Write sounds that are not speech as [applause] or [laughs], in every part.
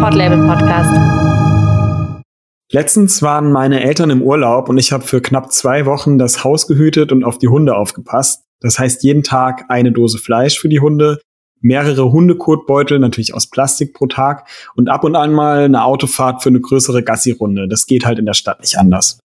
Podlabel Podcast. Letztens waren meine Eltern im Urlaub und ich habe für knapp zwei Wochen das Haus gehütet und auf die Hunde aufgepasst. Das heißt jeden Tag eine Dose Fleisch für die Hunde, mehrere Hundekotbeutel, natürlich aus Plastik pro Tag und ab und an mal eine Autofahrt für eine größere Gassi-Runde. Das geht halt in der Stadt nicht anders.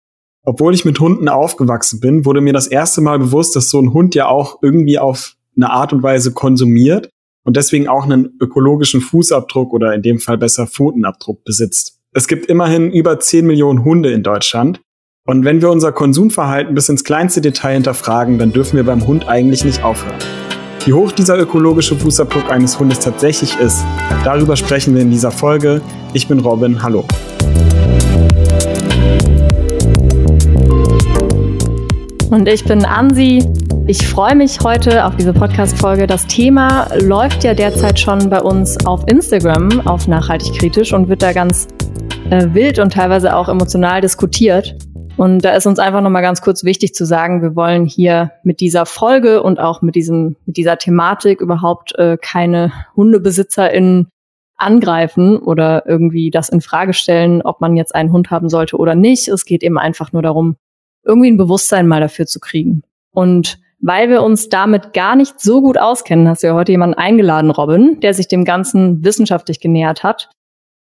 Obwohl ich mit Hunden aufgewachsen bin, wurde mir das erste Mal bewusst, dass so ein Hund ja auch irgendwie auf eine Art und Weise konsumiert und deswegen auch einen ökologischen Fußabdruck oder in dem Fall besser Pfotenabdruck besitzt. Es gibt immerhin über 10 Millionen Hunde in Deutschland. Und wenn wir unser Konsumverhalten bis ins kleinste Detail hinterfragen, dann dürfen wir beim Hund eigentlich nicht aufhören. Wie hoch dieser ökologische Fußabdruck eines Hundes tatsächlich ist, darüber sprechen wir in dieser Folge. Ich bin Robin, hallo. Und ich bin Ansi. Ich freue mich heute auf diese Podcast-Folge. Das Thema läuft ja derzeit schon bei uns auf Instagram auf Nachhaltig Kritisch und wird da ganz äh, wild und teilweise auch emotional diskutiert. Und da ist uns einfach nochmal ganz kurz wichtig zu sagen, wir wollen hier mit dieser Folge und auch mit diesem, mit dieser Thematik überhaupt äh, keine HundebesitzerInnen angreifen oder irgendwie das in Frage stellen, ob man jetzt einen Hund haben sollte oder nicht. Es geht eben einfach nur darum, irgendwie ein Bewusstsein mal dafür zu kriegen. Und weil wir uns damit gar nicht so gut auskennen, hast du ja heute jemanden eingeladen, Robin, der sich dem Ganzen wissenschaftlich genähert hat.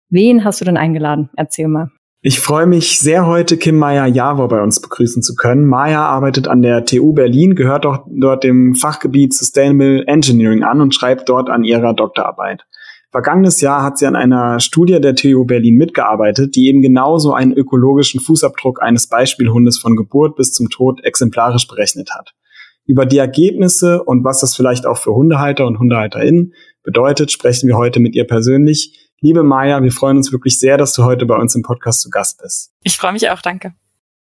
Wen hast du denn eingeladen? Erzähl mal. Ich freue mich sehr, heute Kim Maya-Javor bei uns begrüßen zu können. Maya arbeitet an der TU Berlin, gehört auch dort dem Fachgebiet Sustainable Engineering an und schreibt dort an ihrer Doktorarbeit. Vergangenes Jahr hat sie an einer Studie der TU Berlin mitgearbeitet, die eben genauso einen ökologischen Fußabdruck eines Beispielhundes von Geburt bis zum Tod exemplarisch berechnet hat. Über die Ergebnisse und was das vielleicht auch für Hundehalter und HundehalterInnen bedeutet, sprechen wir heute mit ihr persönlich. Liebe Maja, wir freuen uns wirklich sehr, dass du heute bei uns im Podcast zu Gast bist. Ich freue mich auch, danke.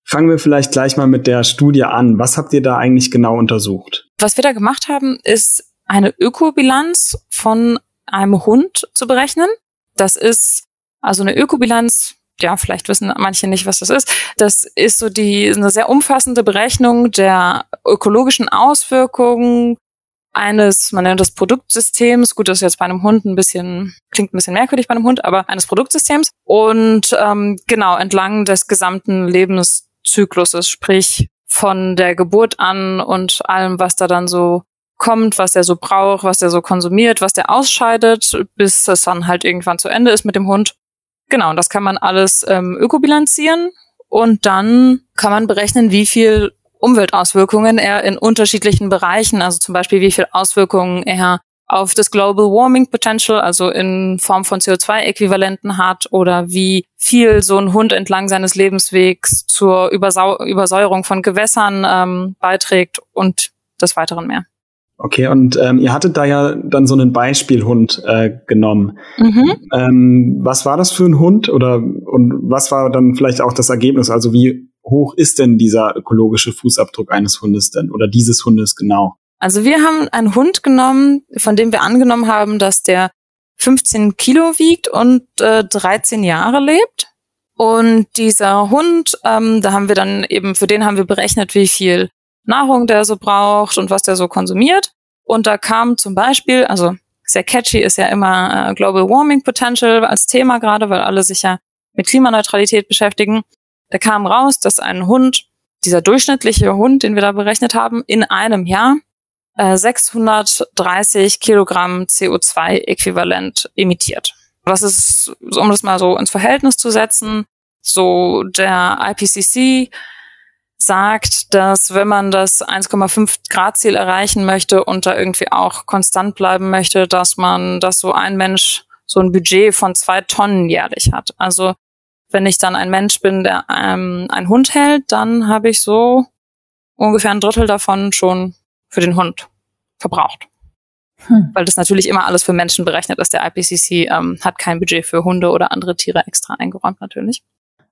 Fangen wir vielleicht gleich mal mit der Studie an. Was habt ihr da eigentlich genau untersucht? Was wir da gemacht haben, ist eine Ökobilanz von einem Hund zu berechnen. Das ist also eine Ökobilanz ja, vielleicht wissen manche nicht, was das ist. Das ist so die eine sehr umfassende Berechnung der ökologischen Auswirkungen eines, man nennt das Produktsystems. Gut, das ist jetzt bei einem Hund ein bisschen klingt ein bisschen merkwürdig bei einem Hund, aber eines Produktsystems und ähm, genau entlang des gesamten Lebenszykluses, sprich von der Geburt an und allem, was da dann so kommt, was der so braucht, was der so konsumiert, was der ausscheidet, bis es dann halt irgendwann zu Ende ist mit dem Hund. Genau, und das kann man alles ähm, ökobilanzieren und dann kann man berechnen, wie viel Umweltauswirkungen er in unterschiedlichen Bereichen, also zum Beispiel wie viel Auswirkungen er auf das Global Warming Potential, also in Form von CO2-Äquivalenten hat oder wie viel so ein Hund entlang seines Lebenswegs zur Übersau Übersäuerung von Gewässern ähm, beiträgt und des Weiteren mehr. Okay, und ähm, ihr hattet da ja dann so einen Beispielhund äh, genommen. Mhm. Ähm, was war das für ein Hund oder und was war dann vielleicht auch das Ergebnis? Also wie hoch ist denn dieser ökologische Fußabdruck eines Hundes denn oder dieses Hundes genau? Also wir haben einen Hund genommen, von dem wir angenommen haben, dass der 15 Kilo wiegt und äh, 13 Jahre lebt. Und dieser Hund, ähm, da haben wir dann eben, für den haben wir berechnet, wie viel Nahrung der so braucht und was der so konsumiert. Und da kam zum Beispiel, also sehr catchy ist ja immer äh, Global Warming Potential als Thema gerade, weil alle sich ja mit Klimaneutralität beschäftigen. Da kam raus, dass ein Hund, dieser durchschnittliche Hund, den wir da berechnet haben, in einem Jahr äh, 630 Kilogramm CO2-Äquivalent emittiert. Was ist, um das mal so ins Verhältnis zu setzen, so der IPCC sagt, dass wenn man das 1,5 Grad Ziel erreichen möchte und da irgendwie auch konstant bleiben möchte, dass man, dass so ein Mensch so ein Budget von zwei Tonnen jährlich hat. Also wenn ich dann ein Mensch bin, der ähm, einen Hund hält, dann habe ich so ungefähr ein Drittel davon schon für den Hund verbraucht. Hm. Weil das natürlich immer alles für Menschen berechnet ist. Der IPCC ähm, hat kein Budget für Hunde oder andere Tiere extra eingeräumt natürlich.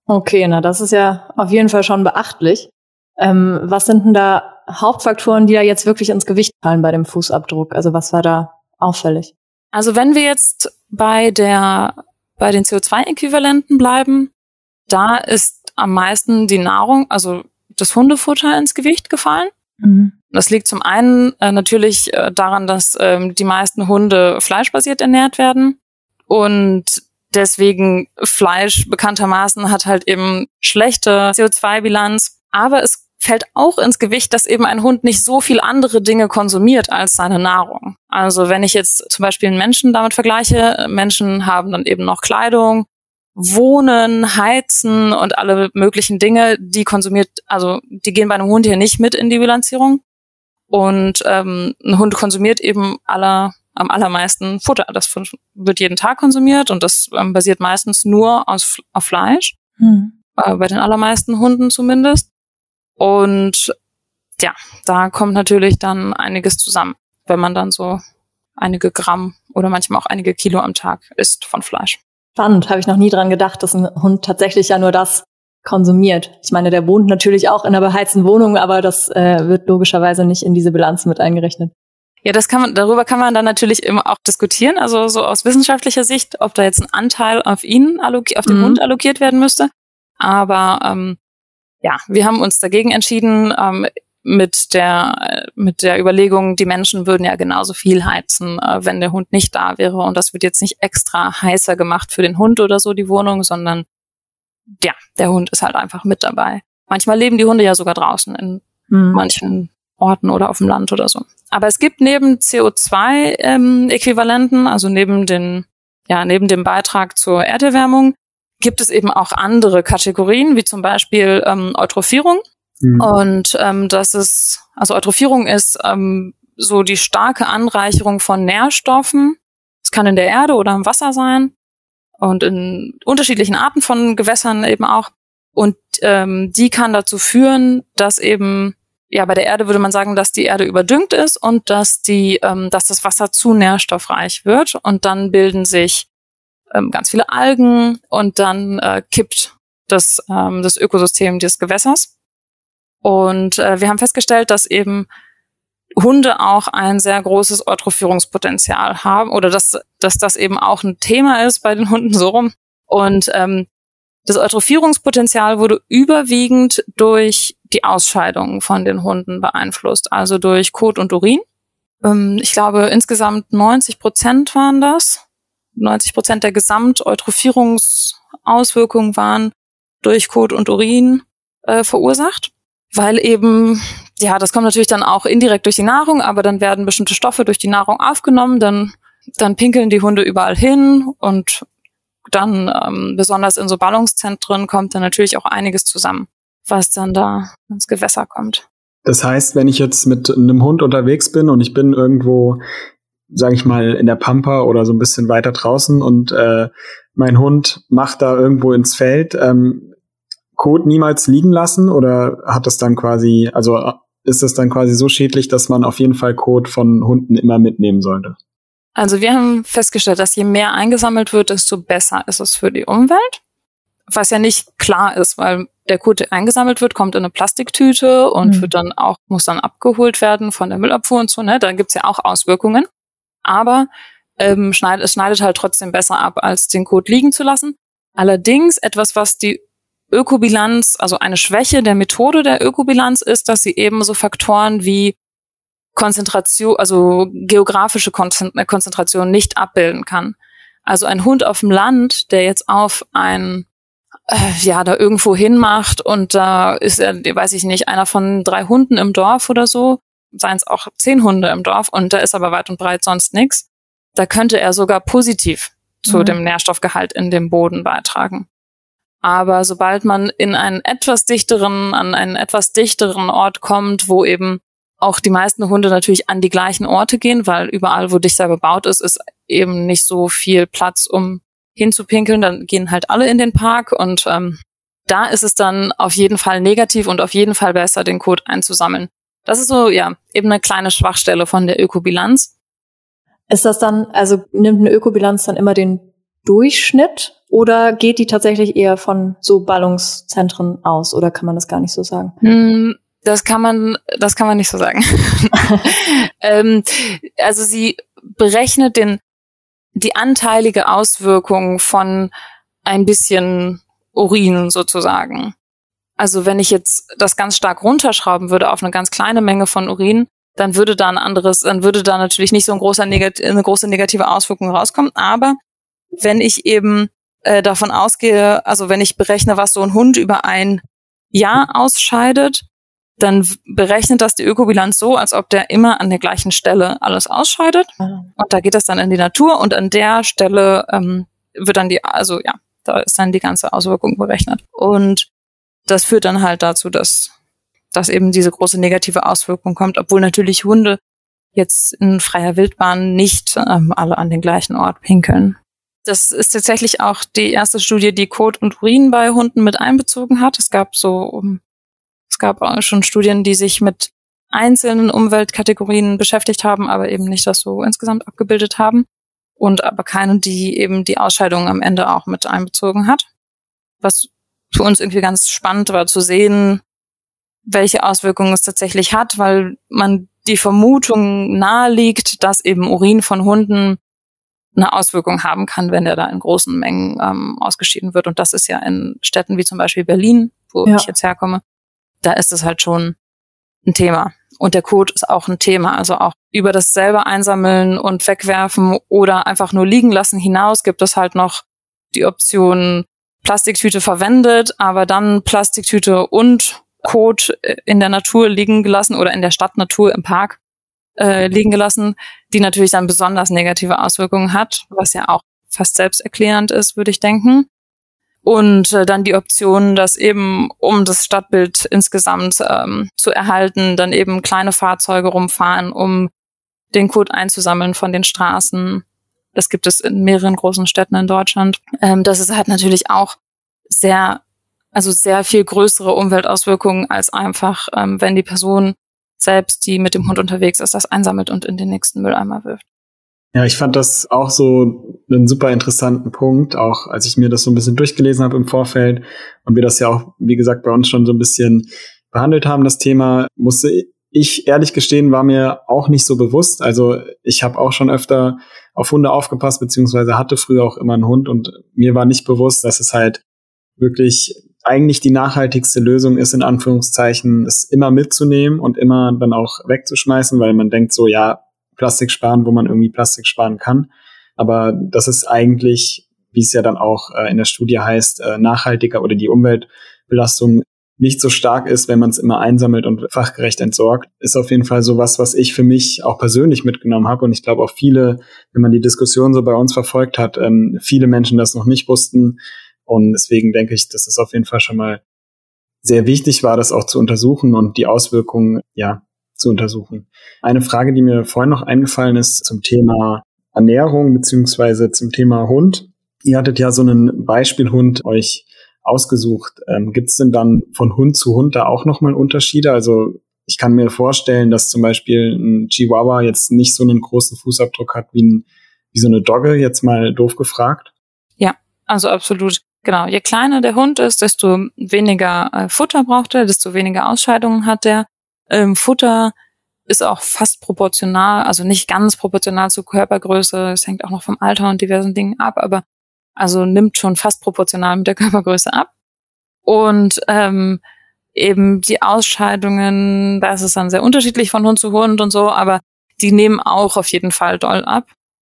Okay, na das ist ja auf jeden Fall schon beachtlich. Ähm, was sind denn da Hauptfaktoren, die da jetzt wirklich ins Gewicht fallen bei dem Fußabdruck? Also was war da auffällig? Also wenn wir jetzt bei der bei den CO2-Äquivalenten bleiben, da ist am meisten die Nahrung, also das Hundefutter ins Gewicht gefallen. Mhm. Das liegt zum einen äh, natürlich äh, daran, dass ähm, die meisten Hunde fleischbasiert ernährt werden und deswegen Fleisch bekanntermaßen hat halt eben schlechte CO2-Bilanz. Aber es fällt auch ins Gewicht, dass eben ein Hund nicht so viel andere Dinge konsumiert als seine Nahrung. Also wenn ich jetzt zum Beispiel einen Menschen damit vergleiche, Menschen haben dann eben noch Kleidung, Wohnen, Heizen und alle möglichen Dinge, die konsumiert, also die gehen bei einem Hund hier nicht mit in die Bilanzierung. Und ähm, ein Hund konsumiert eben aller, am allermeisten Futter. Das wird jeden Tag konsumiert und das ähm, basiert meistens nur aus, auf Fleisch. Hm. Äh, bei den allermeisten Hunden zumindest. Und ja, da kommt natürlich dann einiges zusammen, wenn man dann so einige Gramm oder manchmal auch einige Kilo am Tag isst von Fleisch. Spannend, habe ich noch nie dran gedacht, dass ein Hund tatsächlich ja nur das konsumiert. Ich meine, der wohnt natürlich auch in einer beheizten Wohnung, aber das äh, wird logischerweise nicht in diese Bilanz mit eingerechnet. Ja, das kann man, darüber kann man dann natürlich immer auch diskutieren, also so aus wissenschaftlicher Sicht, ob da jetzt ein Anteil auf ihn, auf den mhm. Hund allokiert werden müsste. Aber ähm, ja, wir haben uns dagegen entschieden, ähm, mit der mit der Überlegung, die Menschen würden ja genauso viel heizen, äh, wenn der Hund nicht da wäre und das wird jetzt nicht extra heißer gemacht für den Hund oder so die Wohnung, sondern ja, der Hund ist halt einfach mit dabei. Manchmal leben die Hunde ja sogar draußen in mhm. manchen Orten oder auf dem Land oder so. Aber es gibt neben CO2-Äquivalenten, ähm, also neben den ja neben dem Beitrag zur Erderwärmung, gibt es eben auch andere Kategorien, wie zum Beispiel ähm, Eutrophierung. Mhm. Und ähm, das ist, also Eutrophierung ist ähm, so die starke Anreicherung von Nährstoffen. Es kann in der Erde oder im Wasser sein und in unterschiedlichen Arten von Gewässern eben auch. Und ähm, die kann dazu führen, dass eben ja bei der Erde würde man sagen, dass die Erde überdüngt ist und dass die, ähm, dass das Wasser zu nährstoffreich wird und dann bilden sich ähm, ganz viele Algen und dann äh, kippt das, ähm, das Ökosystem des Gewässers. Und äh, wir haben festgestellt, dass eben Hunde auch ein sehr großes Eutrophierungspotenzial haben oder dass, dass das eben auch ein Thema ist bei den Hunden so rum. Und ähm, das Eutrophierungspotenzial wurde überwiegend durch die Ausscheidungen von den Hunden beeinflusst, also durch Kot und Urin. Ähm, ich glaube, insgesamt 90 Prozent waren das. 90 Prozent der Gesamteutrophierungsauswirkungen waren durch Kot und Urin äh, verursacht, weil eben, ja, das kommt natürlich dann auch indirekt durch die Nahrung, aber dann werden bestimmte Stoffe durch die Nahrung aufgenommen, dann, dann pinkeln die Hunde überall hin und dann ähm, besonders in so Ballungszentren kommt dann natürlich auch einiges zusammen, was dann da ins Gewässer kommt. Das heißt, wenn ich jetzt mit einem Hund unterwegs bin und ich bin irgendwo sage ich mal, in der Pampa oder so ein bisschen weiter draußen und äh, mein Hund macht da irgendwo ins Feld, ähm, Kot niemals liegen lassen oder hat das dann quasi, also ist das dann quasi so schädlich, dass man auf jeden Fall Kot von Hunden immer mitnehmen sollte? Also wir haben festgestellt, dass je mehr eingesammelt wird, desto besser ist es für die Umwelt. Was ja nicht klar ist, weil der Kot, der eingesammelt wird, kommt in eine Plastiktüte und mhm. wird dann auch, muss dann abgeholt werden von der Müllabfuhr und so, ne? Da gibt's ja auch Auswirkungen aber ähm, schneid, es schneidet halt trotzdem besser ab, als den Code liegen zu lassen. Allerdings etwas, was die Ökobilanz, also eine Schwäche der Methode der Ökobilanz ist, dass sie eben so Faktoren wie Konzentration, also geografische Konzentration nicht abbilden kann. Also ein Hund auf dem Land, der jetzt auf ein äh, ja da irgendwo hinmacht und da ist er, weiß ich nicht, einer von drei Hunden im Dorf oder so, seien es auch zehn Hunde im Dorf und da ist aber weit und breit sonst nichts, da könnte er sogar positiv zu mhm. dem Nährstoffgehalt in dem Boden beitragen. Aber sobald man in einen etwas dichteren, an einen etwas dichteren Ort kommt, wo eben auch die meisten Hunde natürlich an die gleichen Orte gehen, weil überall, wo dichter bebaut ist, ist eben nicht so viel Platz, um hinzupinkeln. Dann gehen halt alle in den Park und ähm, da ist es dann auf jeden Fall negativ und auf jeden Fall besser, den Code einzusammeln. Das ist so, ja, eben eine kleine Schwachstelle von der Ökobilanz. Ist das dann, also nimmt eine Ökobilanz dann immer den Durchschnitt oder geht die tatsächlich eher von so Ballungszentren aus oder kann man das gar nicht so sagen? Hm, das kann man, das kann man nicht so sagen. [laughs] ähm, also sie berechnet den, die anteilige Auswirkung von ein bisschen Urin sozusagen. Also wenn ich jetzt das ganz stark runterschrauben würde auf eine ganz kleine Menge von Urin, dann würde da ein anderes, dann würde da natürlich nicht so ein großer Negat eine große negative Auswirkung rauskommen. Aber wenn ich eben äh, davon ausgehe, also wenn ich berechne, was so ein Hund über ein Jahr ausscheidet, dann berechnet das die Ökobilanz so, als ob der immer an der gleichen Stelle alles ausscheidet. Ah. Und da geht das dann in die Natur und an der Stelle ähm, wird dann die, also ja, da ist dann die ganze Auswirkung berechnet. Und das führt dann halt dazu, dass, dass eben diese große negative Auswirkung kommt, obwohl natürlich Hunde jetzt in freier Wildbahn nicht ähm, alle an den gleichen Ort pinkeln. Das ist tatsächlich auch die erste Studie, die Kot und Urin bei Hunden mit einbezogen hat. Es gab so, es gab auch schon Studien, die sich mit einzelnen Umweltkategorien beschäftigt haben, aber eben nicht das so insgesamt abgebildet haben. Und aber keine, die eben die Ausscheidung am Ende auch mit einbezogen hat. Was für uns irgendwie ganz spannend war zu sehen, welche Auswirkungen es tatsächlich hat, weil man die Vermutung naheliegt, dass eben Urin von Hunden eine Auswirkung haben kann, wenn der da in großen Mengen ähm, ausgeschieden wird. Und das ist ja in Städten wie zum Beispiel Berlin, wo ja. ich jetzt herkomme, da ist es halt schon ein Thema. Und der Code ist auch ein Thema. Also auch über das selber einsammeln und wegwerfen oder einfach nur liegen lassen hinaus gibt es halt noch die Option Plastiktüte verwendet, aber dann Plastiktüte und Code in der Natur liegen gelassen oder in der Stadtnatur im Park äh, liegen gelassen, die natürlich dann besonders negative Auswirkungen hat, was ja auch fast selbsterklärend ist, würde ich denken. Und äh, dann die Option, dass eben, um das Stadtbild insgesamt ähm, zu erhalten, dann eben kleine Fahrzeuge rumfahren, um den Code einzusammeln von den Straßen. Das gibt es in mehreren großen Städten in Deutschland. Ähm, das ist halt natürlich auch sehr also sehr viel größere Umweltauswirkungen als einfach, ähm, wenn die Person selbst, die mit dem Hund unterwegs ist, das einsammelt und in den nächsten Mülleimer wirft. Ja, ich fand das auch so einen super interessanten Punkt, auch als ich mir das so ein bisschen durchgelesen habe im Vorfeld und wir das ja auch, wie gesagt, bei uns schon so ein bisschen behandelt haben, das Thema, musste ich ehrlich gestehen, war mir auch nicht so bewusst. Also ich habe auch schon öfter auf Hunde aufgepasst, beziehungsweise hatte früher auch immer einen Hund und mir war nicht bewusst, dass es halt wirklich eigentlich die nachhaltigste Lösung ist, in Anführungszeichen, es immer mitzunehmen und immer dann auch wegzuschmeißen, weil man denkt so, ja, Plastik sparen, wo man irgendwie Plastik sparen kann. Aber das ist eigentlich, wie es ja dann auch äh, in der Studie heißt, äh, nachhaltiger oder die Umweltbelastung nicht so stark ist, wenn man es immer einsammelt und fachgerecht entsorgt, ist auf jeden Fall so was, was ich für mich auch persönlich mitgenommen habe. Und ich glaube auch viele, wenn man die Diskussion so bei uns verfolgt hat, ähm, viele Menschen das noch nicht wussten, und deswegen denke ich, dass es auf jeden Fall schon mal sehr wichtig war, das auch zu untersuchen und die Auswirkungen, ja, zu untersuchen. Eine Frage, die mir vorhin noch eingefallen ist zum Thema Ernährung beziehungsweise zum Thema Hund. Ihr hattet ja so einen Beispielhund euch ausgesucht. Ähm, Gibt es denn dann von Hund zu Hund da auch nochmal Unterschiede? Also ich kann mir vorstellen, dass zum Beispiel ein Chihuahua jetzt nicht so einen großen Fußabdruck hat wie, ein, wie so eine Dogge, jetzt mal doof gefragt. Ja, also absolut. Genau, je kleiner der Hund ist, desto weniger äh, Futter braucht er, desto weniger Ausscheidungen hat er. Ähm, Futter ist auch fast proportional, also nicht ganz proportional zur Körpergröße. Es hängt auch noch vom Alter und diversen Dingen ab, aber also nimmt schon fast proportional mit der [laughs] Körpergröße ab. Und ähm, eben die Ausscheidungen, da ist es dann sehr unterschiedlich von Hund zu Hund und so, aber die nehmen auch auf jeden Fall doll ab.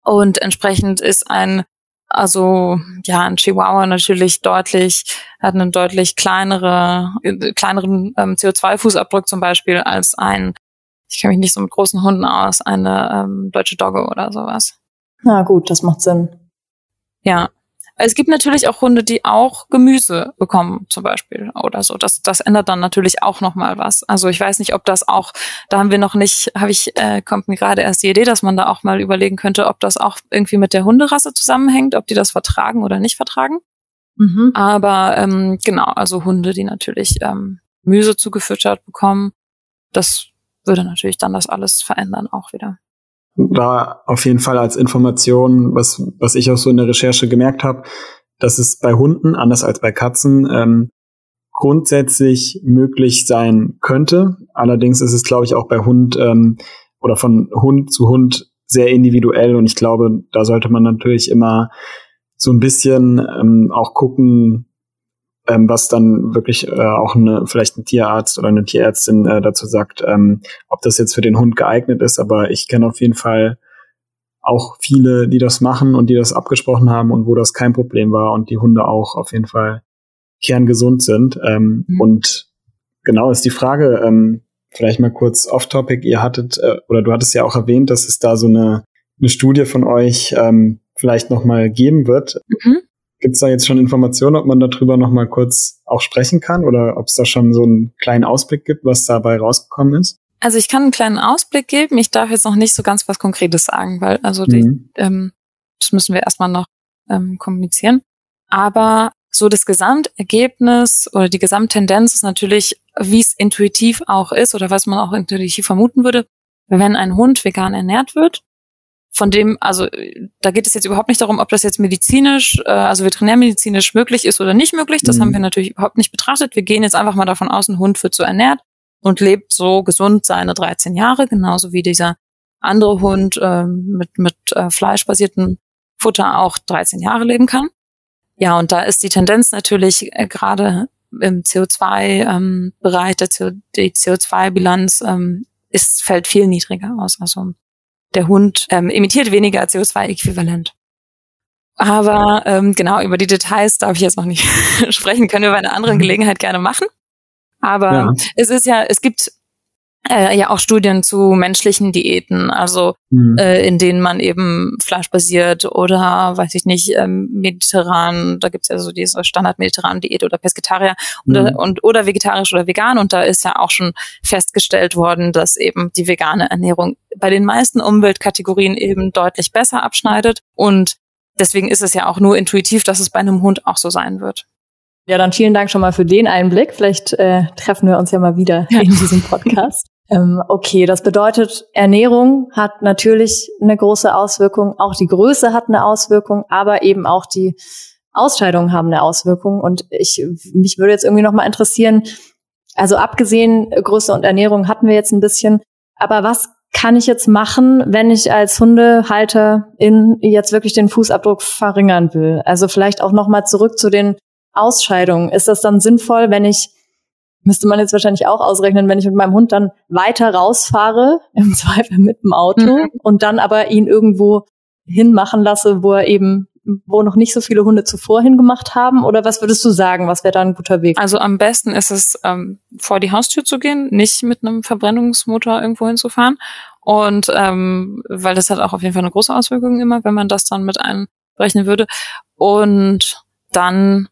Und entsprechend ist ein also ja, ein Chihuahua natürlich deutlich, hat einen deutlich kleinere, kleineren ähm, CO2-Fußabdruck zum Beispiel als ein, ich kenne mich nicht so mit großen Hunden aus, eine ähm, deutsche Dogge oder sowas. Na gut, das macht Sinn. Ja, es gibt natürlich auch Hunde, die auch Gemüse bekommen, zum Beispiel oder so. Das, das ändert dann natürlich auch noch mal was. Also ich weiß nicht, ob das auch, da haben wir noch nicht, habe ich, äh, kommt mir gerade erst die Idee, dass man da auch mal überlegen könnte, ob das auch irgendwie mit der Hunderasse zusammenhängt, ob die das vertragen oder nicht vertragen. Mhm. Aber ähm, genau, also Hunde, die natürlich ähm, Gemüse zugefüttert bekommen, das würde natürlich dann das alles verändern auch wieder da auf jeden Fall als Information, was, was ich auch so in der Recherche gemerkt habe, dass es bei Hunden, anders als bei Katzen, ähm, grundsätzlich möglich sein könnte. Allerdings ist es, glaube ich, auch bei Hund ähm, oder von Hund zu Hund sehr individuell und ich glaube, da sollte man natürlich immer so ein bisschen ähm, auch gucken, ähm, was dann wirklich äh, auch eine, vielleicht ein Tierarzt oder eine Tierärztin äh, dazu sagt, ähm, ob das jetzt für den Hund geeignet ist. Aber ich kenne auf jeden Fall auch viele, die das machen und die das abgesprochen haben und wo das kein Problem war und die Hunde auch auf jeden Fall kerngesund sind. Ähm, mhm. Und genau ist die Frage, ähm, vielleicht mal kurz off-topic, ihr hattet, äh, oder du hattest ja auch erwähnt, dass es da so eine, eine Studie von euch ähm, vielleicht nochmal geben wird. Mhm. Gibt es da jetzt schon Informationen, ob man darüber nochmal kurz auch sprechen kann oder ob es da schon so einen kleinen Ausblick gibt, was dabei rausgekommen ist? Also ich kann einen kleinen Ausblick geben. Ich darf jetzt noch nicht so ganz was Konkretes sagen, weil also die, mhm. ähm, das müssen wir erstmal noch ähm, kommunizieren. Aber so das Gesamtergebnis oder die Gesamttendenz ist natürlich, wie es intuitiv auch ist oder was man auch intuitiv vermuten würde, wenn ein Hund vegan ernährt wird, von dem, also da geht es jetzt überhaupt nicht darum, ob das jetzt medizinisch, äh, also veterinärmedizinisch möglich ist oder nicht möglich. Das mhm. haben wir natürlich überhaupt nicht betrachtet. Wir gehen jetzt einfach mal davon aus, ein Hund wird so ernährt und lebt so gesund seine 13 Jahre, genauso wie dieser andere Hund äh, mit, mit äh, fleischbasiertem Futter auch 13 Jahre leben kann. Ja, und da ist die Tendenz natürlich äh, gerade im CO2-Bereich, ähm, der CO, die CO2-Bilanz ähm, ist, fällt viel niedriger aus. Also der Hund ähm, emittiert weniger CO2-Äquivalent. Aber ähm, genau, über die Details darf ich jetzt noch nicht [laughs] sprechen, können wir bei einer anderen mhm. Gelegenheit gerne machen. Aber ja. es ist ja, es gibt äh, ja auch Studien zu menschlichen Diäten, also mhm. äh, in denen man eben fleischbasiert oder weiß ich nicht, ähm, mediterran, da gibt's ja so diese standard-mediterrane Diät oder Pesketarier mhm. oder, und, oder vegetarisch oder vegan und da ist ja auch schon festgestellt worden, dass eben die vegane Ernährung bei den meisten Umweltkategorien eben deutlich besser abschneidet und deswegen ist es ja auch nur intuitiv, dass es bei einem Hund auch so sein wird. Ja, dann vielen Dank schon mal für den Einblick. Vielleicht äh, treffen wir uns ja mal wieder ja. in diesem Podcast. [laughs] Ähm, okay, das bedeutet, Ernährung hat natürlich eine große Auswirkung, auch die Größe hat eine Auswirkung, aber eben auch die Ausscheidungen haben eine Auswirkung. Und ich, mich würde jetzt irgendwie noch mal interessieren, also abgesehen Größe und Ernährung hatten wir jetzt ein bisschen, aber was kann ich jetzt machen, wenn ich als Hundehalter in jetzt wirklich den Fußabdruck verringern will? Also vielleicht auch noch mal zurück zu den Ausscheidungen. Ist das dann sinnvoll, wenn ich müsste man jetzt wahrscheinlich auch ausrechnen, wenn ich mit meinem Hund dann weiter rausfahre, [laughs] im Zweifel mit dem Auto, mhm. und dann aber ihn irgendwo hinmachen lasse, wo er eben wo noch nicht so viele Hunde zuvor hingemacht haben? Oder was würdest du sagen? Was wäre da ein guter Weg? Also am besten ist es, ähm, vor die Haustür zu gehen, nicht mit einem Verbrennungsmotor irgendwo hinzufahren. Und ähm, weil das hat auch auf jeden Fall eine große Auswirkung immer, wenn man das dann mit einberechnen würde. Und dann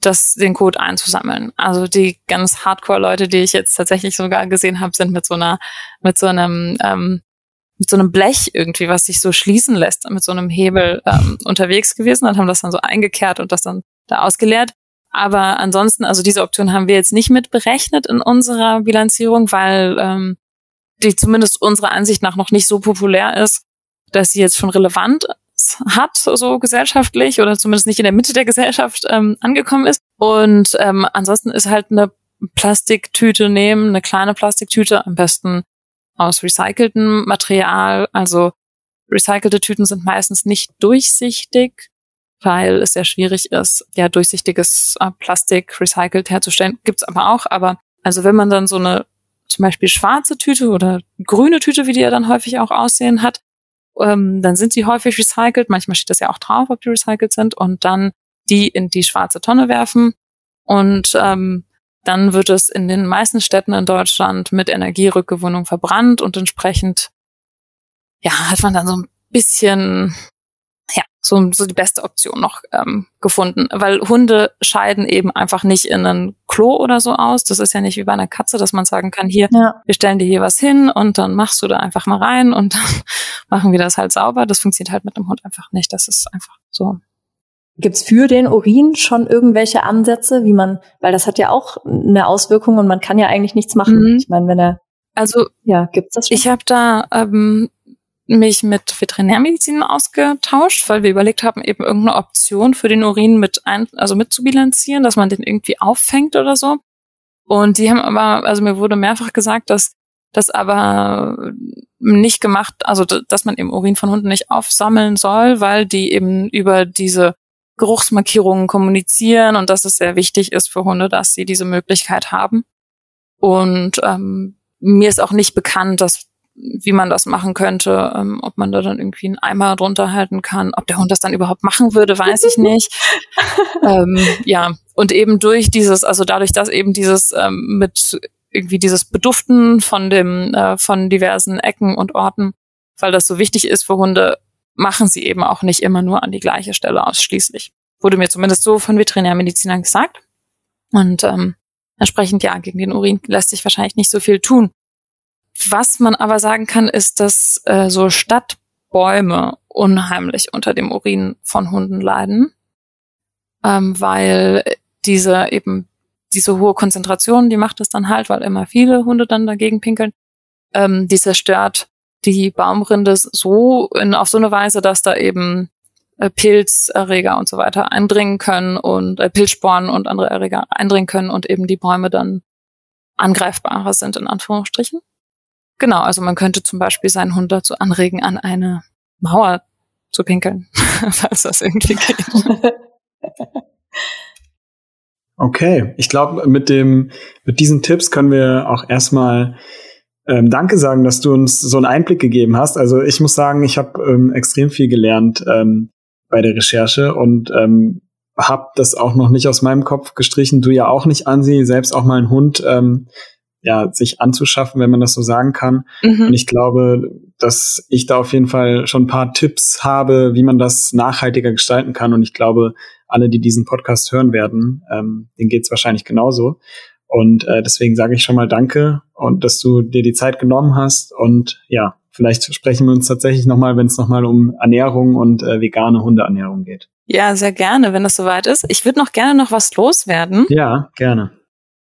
das, den Code einzusammeln. Also die ganz Hardcore-Leute, die ich jetzt tatsächlich sogar gesehen habe, sind mit so einer, mit so einem, ähm, mit so einem Blech irgendwie, was sich so schließen lässt, mit so einem Hebel ähm, unterwegs gewesen und haben das dann so eingekehrt und das dann da ausgeleert. Aber ansonsten, also diese Option haben wir jetzt nicht mit berechnet in unserer Bilanzierung, weil ähm, die zumindest unserer Ansicht nach noch nicht so populär ist, dass sie jetzt schon relevant hat, so gesellschaftlich oder zumindest nicht in der Mitte der Gesellschaft ähm, angekommen ist. Und ähm, ansonsten ist halt eine Plastiktüte nehmen, eine kleine Plastiktüte, am besten aus recyceltem Material. Also recycelte Tüten sind meistens nicht durchsichtig, weil es sehr schwierig ist, ja, durchsichtiges äh, Plastik recycelt herzustellen. Gibt's aber auch, aber also wenn man dann so eine zum Beispiel schwarze Tüte oder grüne Tüte, wie die ja dann häufig auch aussehen hat, ähm, dann sind sie häufig recycelt. Manchmal steht das ja auch drauf, ob die recycelt sind und dann die in die schwarze Tonne werfen und ähm, dann wird es in den meisten Städten in Deutschland mit Energierückgewinnung verbrannt und entsprechend ja hat man dann so ein bisschen ja, so, so die beste Option noch ähm, gefunden. Weil Hunde scheiden eben einfach nicht in ein Klo oder so aus. Das ist ja nicht wie bei einer Katze, dass man sagen kann, hier, ja. wir stellen dir hier was hin und dann machst du da einfach mal rein und [laughs] dann machen wir das halt sauber. Das funktioniert halt mit einem Hund einfach nicht. Das ist einfach so. Gibt's für den Urin schon irgendwelche Ansätze, wie man, weil das hat ja auch eine Auswirkung und man kann ja eigentlich nichts machen. Mhm. Ich meine, wenn er also ja, gibt's das schon? Ich habe da ähm, mich mit Veterinärmedizin ausgetauscht, weil wir überlegt haben, eben irgendeine Option für den Urin mit ein, also mitzubilanzieren, dass man den irgendwie auffängt oder so. Und die haben aber, also mir wurde mehrfach gesagt, dass das aber nicht gemacht, also dass man eben Urin von Hunden nicht aufsammeln soll, weil die eben über diese Geruchsmarkierungen kommunizieren und dass es sehr wichtig ist für Hunde, dass sie diese Möglichkeit haben. Und ähm, mir ist auch nicht bekannt, dass wie man das machen könnte, ähm, ob man da dann irgendwie einen Eimer drunter halten kann. Ob der Hund das dann überhaupt machen würde, weiß ich nicht. [laughs] ähm, ja, und eben durch dieses, also dadurch, dass eben dieses ähm, mit irgendwie dieses Beduften von dem, äh, von diversen Ecken und Orten, weil das so wichtig ist für Hunde, machen sie eben auch nicht immer nur an die gleiche Stelle ausschließlich. Wurde mir zumindest so von Veterinärmedizinern gesagt. Und ähm, entsprechend ja, gegen den Urin lässt sich wahrscheinlich nicht so viel tun. Was man aber sagen kann, ist, dass äh, so Stadtbäume unheimlich unter dem Urin von Hunden leiden, ähm, weil diese eben diese hohe Konzentration, die macht es dann halt, weil immer viele Hunde dann dagegen pinkeln. Ähm, die zerstört die Baumrinde so in, auf so eine Weise, dass da eben äh, Pilzerreger und so weiter eindringen können und äh, Pilzsporen und andere Erreger eindringen können und eben die Bäume dann angreifbarer sind, in Anführungsstrichen. Genau, also man könnte zum Beispiel seinen Hund dazu anregen, an eine Mauer zu pinkeln, [laughs] falls das irgendwie geht. Okay, ich glaube, mit dem, mit diesen Tipps können wir auch erstmal ähm, Danke sagen, dass du uns so einen Einblick gegeben hast. Also ich muss sagen, ich habe ähm, extrem viel gelernt ähm, bei der Recherche und ähm, habe das auch noch nicht aus meinem Kopf gestrichen. Du ja auch nicht, Ansi, selbst auch mal einen Hund ähm, ja, sich anzuschaffen, wenn man das so sagen kann. Mhm. Und ich glaube, dass ich da auf jeden Fall schon ein paar Tipps habe, wie man das nachhaltiger gestalten kann. Und ich glaube, alle, die diesen Podcast hören werden, ähm, denen geht's wahrscheinlich genauso. Und äh, deswegen sage ich schon mal Danke und dass du dir die Zeit genommen hast. Und ja, vielleicht sprechen wir uns tatsächlich nochmal, wenn es nochmal um Ernährung und äh, vegane Hundeernährung geht. Ja, sehr gerne, wenn das soweit ist. Ich würde noch gerne noch was loswerden. Ja, gerne.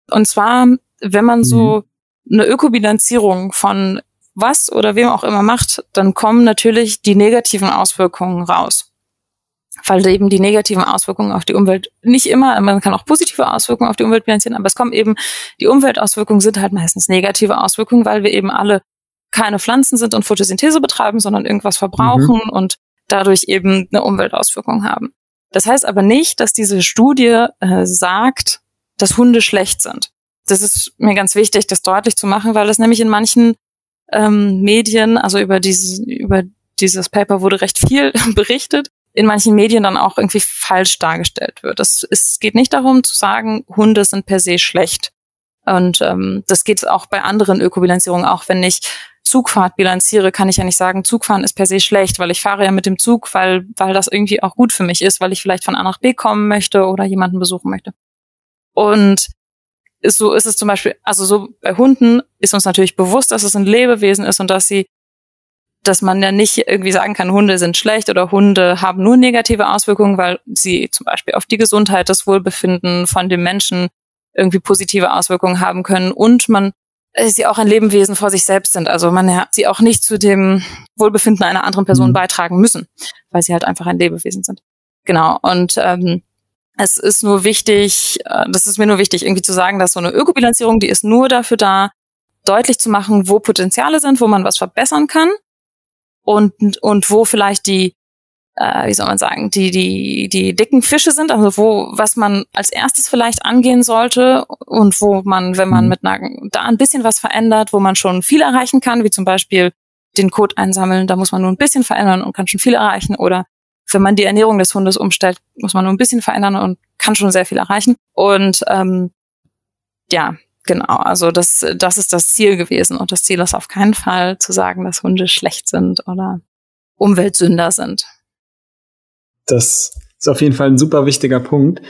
Und zwar wenn man so mhm. eine Ökobilanzierung von was oder wem auch immer macht, dann kommen natürlich die negativen Auswirkungen raus. Weil eben die negativen Auswirkungen auf die Umwelt nicht immer, man kann auch positive Auswirkungen auf die Umwelt bilanzieren, aber es kommen eben, die Umweltauswirkungen sind halt meistens negative Auswirkungen, weil wir eben alle keine Pflanzen sind und Photosynthese betreiben, sondern irgendwas verbrauchen mhm. und dadurch eben eine Umweltauswirkung haben. Das heißt aber nicht, dass diese Studie äh, sagt, dass Hunde schlecht sind das ist mir ganz wichtig, das deutlich zu machen, weil es nämlich in manchen ähm, Medien, also über dieses, über dieses Paper wurde recht viel [laughs] berichtet, in manchen Medien dann auch irgendwie falsch dargestellt wird. Es, es geht nicht darum zu sagen, Hunde sind per se schlecht. Und ähm, das geht auch bei anderen Ökobilanzierungen, auch wenn ich Zugfahrt bilanziere, kann ich ja nicht sagen, Zugfahren ist per se schlecht, weil ich fahre ja mit dem Zug, weil, weil das irgendwie auch gut für mich ist, weil ich vielleicht von A nach B kommen möchte oder jemanden besuchen möchte. Und so ist es zum Beispiel, also so bei Hunden ist uns natürlich bewusst, dass es ein Lebewesen ist und dass sie, dass man ja nicht irgendwie sagen kann, Hunde sind schlecht oder Hunde haben nur negative Auswirkungen, weil sie zum Beispiel auf die Gesundheit, das Wohlbefinden von dem Menschen irgendwie positive Auswirkungen haben können und man äh, sie auch ein Lebewesen vor sich selbst sind. Also man ja, sie auch nicht zu dem Wohlbefinden einer anderen Person mhm. beitragen müssen, weil sie halt einfach ein Lebewesen sind. Genau. Und ähm, es ist nur wichtig, äh, das ist mir nur wichtig, irgendwie zu sagen, dass so eine Ökobilanzierung, die ist nur dafür da, deutlich zu machen, wo Potenziale sind, wo man was verbessern kann und, und wo vielleicht die, äh, wie soll man sagen, die, die, die dicken Fische sind, also wo, was man als erstes vielleicht angehen sollte und wo man, wenn man mhm. mit einer, da ein bisschen was verändert, wo man schon viel erreichen kann, wie zum Beispiel den Code einsammeln, da muss man nur ein bisschen verändern und kann schon viel erreichen oder wenn man die Ernährung des Hundes umstellt, muss man nur ein bisschen verändern und kann schon sehr viel erreichen. Und ähm, ja, genau, also das, das ist das Ziel gewesen. Und das Ziel ist auf keinen Fall zu sagen, dass Hunde schlecht sind oder Umweltsünder sind. Das ist auf jeden Fall ein super wichtiger Punkt.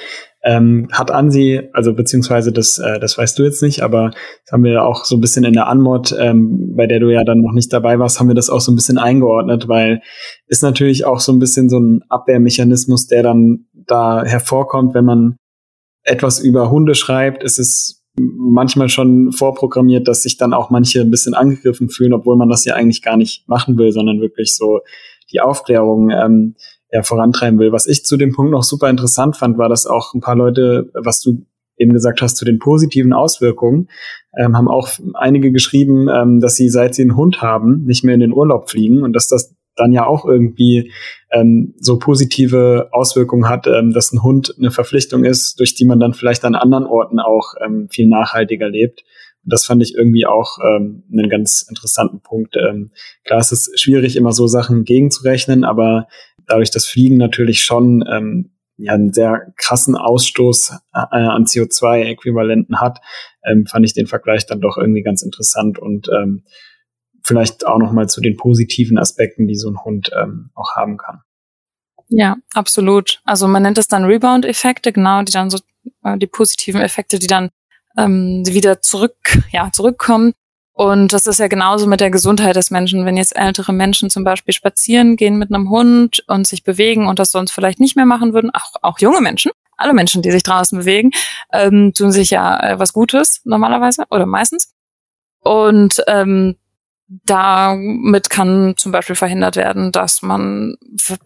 Ähm, hat Ansi, also beziehungsweise das, äh, das weißt du jetzt nicht, aber das haben wir auch so ein bisschen in der Anmod, ähm, bei der du ja dann noch nicht dabei warst, haben wir das auch so ein bisschen eingeordnet, weil ist natürlich auch so ein bisschen so ein Abwehrmechanismus, der dann da hervorkommt, wenn man etwas über Hunde schreibt, ist es manchmal schon vorprogrammiert, dass sich dann auch manche ein bisschen angegriffen fühlen, obwohl man das ja eigentlich gar nicht machen will, sondern wirklich so die Aufklärung ähm, ja, vorantreiben will. Was ich zu dem Punkt noch super interessant fand, war, dass auch ein paar Leute, was du eben gesagt hast, zu den positiven Auswirkungen, ähm, haben auch einige geschrieben, ähm, dass sie, seit sie einen Hund haben, nicht mehr in den Urlaub fliegen und dass das dann ja auch irgendwie ähm, so positive Auswirkungen hat, ähm, dass ein Hund eine Verpflichtung ist, durch die man dann vielleicht an anderen Orten auch ähm, viel nachhaltiger lebt. Das fand ich irgendwie auch ähm, einen ganz interessanten Punkt. Ähm, klar, es ist schwierig, immer so Sachen gegenzurechnen, aber dadurch, dass Fliegen natürlich schon ähm, ja einen sehr krassen Ausstoß äh, an CO2-Äquivalenten hat, ähm, fand ich den Vergleich dann doch irgendwie ganz interessant und ähm, vielleicht auch noch mal zu den positiven Aspekten, die so ein Hund ähm, auch haben kann. Ja, absolut. Also man nennt es dann Rebound-Effekte, genau, die dann so äh, die positiven Effekte, die dann ähm, wieder zurück, ja, zurückkommen. Und das ist ja genauso mit der Gesundheit des Menschen. Wenn jetzt ältere Menschen zum Beispiel spazieren gehen mit einem Hund und sich bewegen und das sonst vielleicht nicht mehr machen würden, auch, auch junge Menschen, alle Menschen, die sich draußen bewegen, ähm, tun sich ja äh, was Gutes normalerweise oder meistens. Und ähm, damit kann zum Beispiel verhindert werden, dass man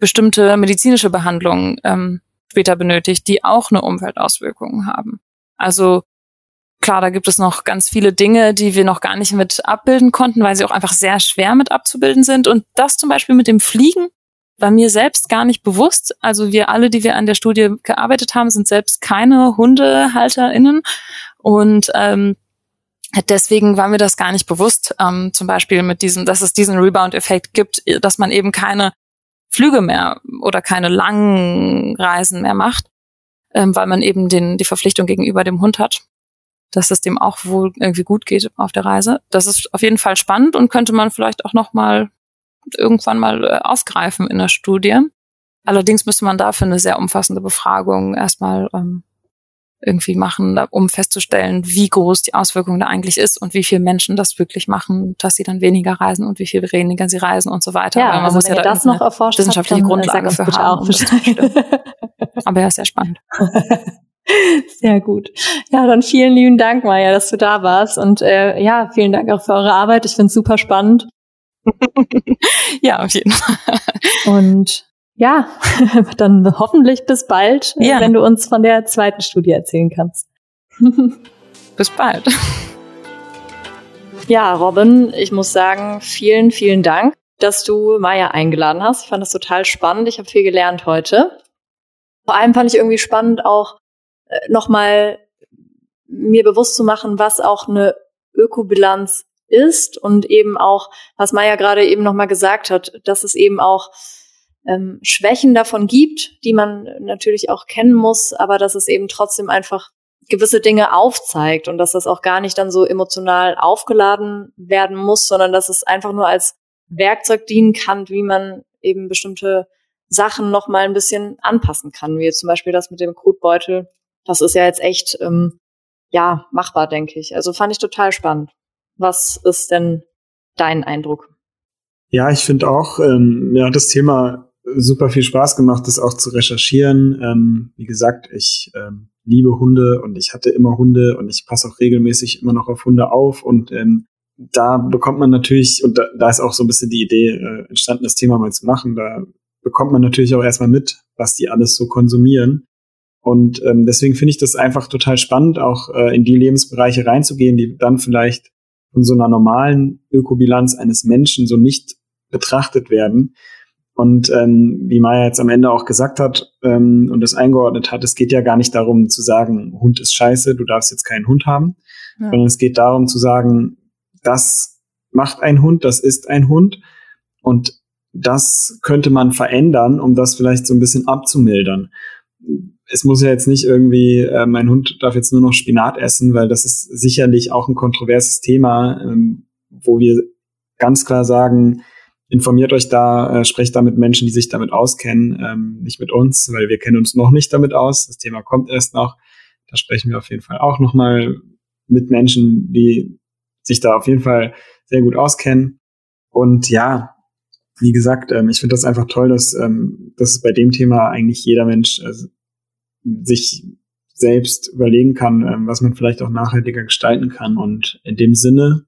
bestimmte medizinische Behandlungen ähm, später benötigt, die auch eine Umweltauswirkung haben. Also klar, da gibt es noch ganz viele Dinge, die wir noch gar nicht mit abbilden konnten, weil sie auch einfach sehr schwer mit abzubilden sind. Und das zum Beispiel mit dem Fliegen war mir selbst gar nicht bewusst. Also wir alle, die wir an der Studie gearbeitet haben, sind selbst keine HundehalterInnen. Und ähm, deswegen war mir das gar nicht bewusst, ähm, zum Beispiel mit diesem, dass es diesen Rebound-Effekt gibt, dass man eben keine Flüge mehr oder keine langen Reisen mehr macht, ähm, weil man eben den, die Verpflichtung gegenüber dem Hund hat, dass es dem auch wohl irgendwie gut geht auf der Reise. Das ist auf jeden Fall spannend und könnte man vielleicht auch noch mal irgendwann mal äh, aufgreifen in der Studie. Allerdings müsste man dafür eine sehr umfassende Befragung erstmal ähm, irgendwie machen, um festzustellen, wie groß die Auswirkung da eigentlich ist und wie viele Menschen das wirklich machen, dass sie dann weniger reisen und wie viel weniger sie reisen und so weiter. Ja, man also muss ja da das noch erforscht wissenschaftliche hat, Grundlage für haben. Aber ja, sehr spannend. [laughs] Sehr gut. Ja, dann vielen lieben Dank, Maja, dass du da warst. Und äh, ja, vielen Dank auch für eure Arbeit. Ich finde es super spannend. [laughs] ja, auf jeden Fall. Und ja, [laughs] dann hoffentlich bis bald, äh, ja. wenn du uns von der zweiten Studie erzählen kannst. [laughs] bis bald. Ja, Robin, ich muss sagen, vielen, vielen Dank, dass du Maya eingeladen hast. Ich fand das total spannend. Ich habe viel gelernt heute. Vor allem fand ich irgendwie spannend auch äh, nochmal mir bewusst zu machen, was auch eine Ökobilanz ist und eben auch, was Maya gerade eben nochmal gesagt hat, dass es eben auch ähm, Schwächen davon gibt, die man natürlich auch kennen muss, aber dass es eben trotzdem einfach gewisse Dinge aufzeigt und dass das auch gar nicht dann so emotional aufgeladen werden muss, sondern dass es einfach nur als Werkzeug dienen kann, wie man eben bestimmte Sachen noch mal ein bisschen anpassen kann, wie zum Beispiel das mit dem Kotbeutel. Das ist ja jetzt echt ähm, ja machbar, denke ich. Also fand ich total spannend. Was ist denn dein Eindruck? Ja, ich finde auch, ähm, hat das Thema super viel Spaß gemacht, das auch zu recherchieren. Ähm, wie gesagt, ich ähm, liebe Hunde und ich hatte immer Hunde und ich passe auch regelmäßig immer noch auf Hunde auf und ähm, da bekommt man natürlich, und da, da ist auch so ein bisschen die Idee äh, entstanden, das Thema mal zu machen, da bekommt man natürlich auch erstmal mit, was die alles so konsumieren. Und ähm, deswegen finde ich das einfach total spannend, auch äh, in die Lebensbereiche reinzugehen, die dann vielleicht von so einer normalen Ökobilanz eines Menschen so nicht betrachtet werden. Und ähm, wie Maya jetzt am Ende auch gesagt hat ähm, und das eingeordnet hat, es geht ja gar nicht darum zu sagen, Hund ist scheiße, du darfst jetzt keinen Hund haben, ja. sondern es geht darum zu sagen, das macht ein Hund, das ist ein Hund und das könnte man verändern, um das vielleicht so ein bisschen abzumildern. Es muss ja jetzt nicht irgendwie, äh, mein Hund darf jetzt nur noch Spinat essen, weil das ist sicherlich auch ein kontroverses Thema, ähm, wo wir ganz klar sagen, informiert euch da, äh, sprecht da mit Menschen, die sich damit auskennen, ähm, nicht mit uns, weil wir kennen uns noch nicht damit aus. Das Thema kommt erst noch. Da sprechen wir auf jeden Fall auch nochmal mit Menschen, die sich da auf jeden Fall sehr gut auskennen. Und ja, wie gesagt, ähm, ich finde das einfach toll, dass, ähm, dass bei dem Thema eigentlich jeder Mensch äh, sich selbst überlegen kann, ähm, was man vielleicht auch nachhaltiger gestalten kann. Und in dem Sinne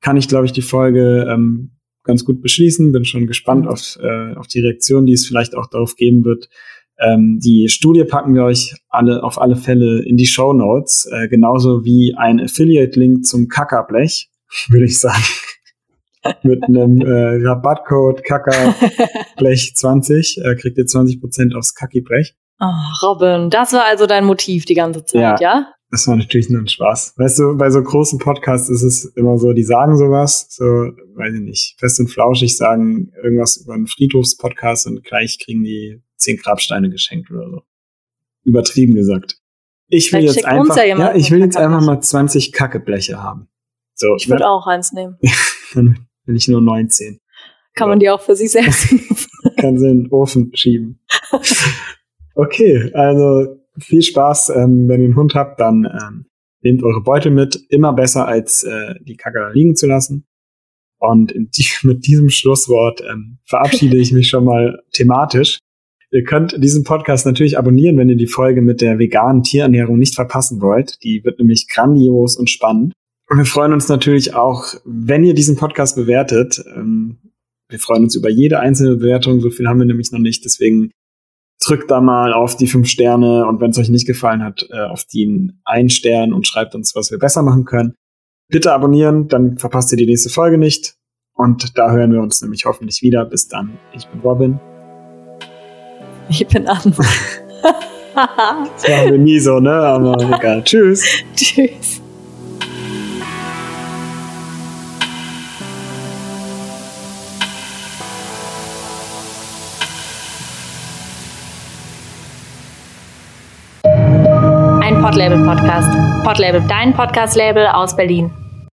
kann ich, glaube ich, die Folge ähm, ganz gut beschließen. Bin schon gespannt auf, äh, auf die Reaktion, die es vielleicht auch darauf geben wird. Ähm, die Studie packen wir euch alle auf alle Fälle in die Show Notes, äh, genauso wie ein Affiliate-Link zum Kackerblech, [laughs] würde ich sagen. [laughs] Mit einem äh, Rabattcode Kackerblech20 äh, kriegt ihr 20% aufs Kackiblech. Oh, Robin, das war also dein Motiv die ganze Zeit, ja? ja? Das war natürlich nur ein Spaß. Weißt du, bei so großen Podcasts ist es immer so, die sagen sowas, so, weiß ich nicht, fest und flauschig sagen irgendwas über einen Friedhofspodcast und gleich kriegen die zehn Grabsteine geschenkt oder so. Übertrieben gesagt. Ich will Vielleicht jetzt einfach, ja, ja, ich will jetzt einfach mal 20 Kackebleche haben. So, ich würde ne? auch eins nehmen. [laughs] Dann will ich nur 19. Kann man die auch für sich selbst? [laughs] Kann sie in den Ofen schieben. [laughs] Okay, also viel Spaß. Ähm, wenn ihr einen Hund habt, dann ähm, nehmt eure Beutel mit. Immer besser, als äh, die Kacke liegen zu lassen. Und die, [laughs] mit diesem Schlusswort ähm, verabschiede ich mich schon mal thematisch. Ihr könnt diesen Podcast natürlich abonnieren, wenn ihr die Folge mit der veganen Tierernährung nicht verpassen wollt. Die wird nämlich grandios und spannend. Und wir freuen uns natürlich auch, wenn ihr diesen Podcast bewertet. Ähm, wir freuen uns über jede einzelne Bewertung. So viel haben wir nämlich noch nicht. Deswegen drückt da mal auf die fünf Sterne und wenn es euch nicht gefallen hat, äh, auf den einen Stern und schreibt uns, was wir besser machen können. Bitte abonnieren, dann verpasst ihr die nächste Folge nicht. Und da hören wir uns nämlich hoffentlich wieder. Bis dann. Ich bin Robin. Ich bin Anne. das machen wir nie so, ne? Aber [laughs] egal. Tschüss. Tschüss. Podlabel Podcast. Podlabel, dein Podcast-Label aus Berlin.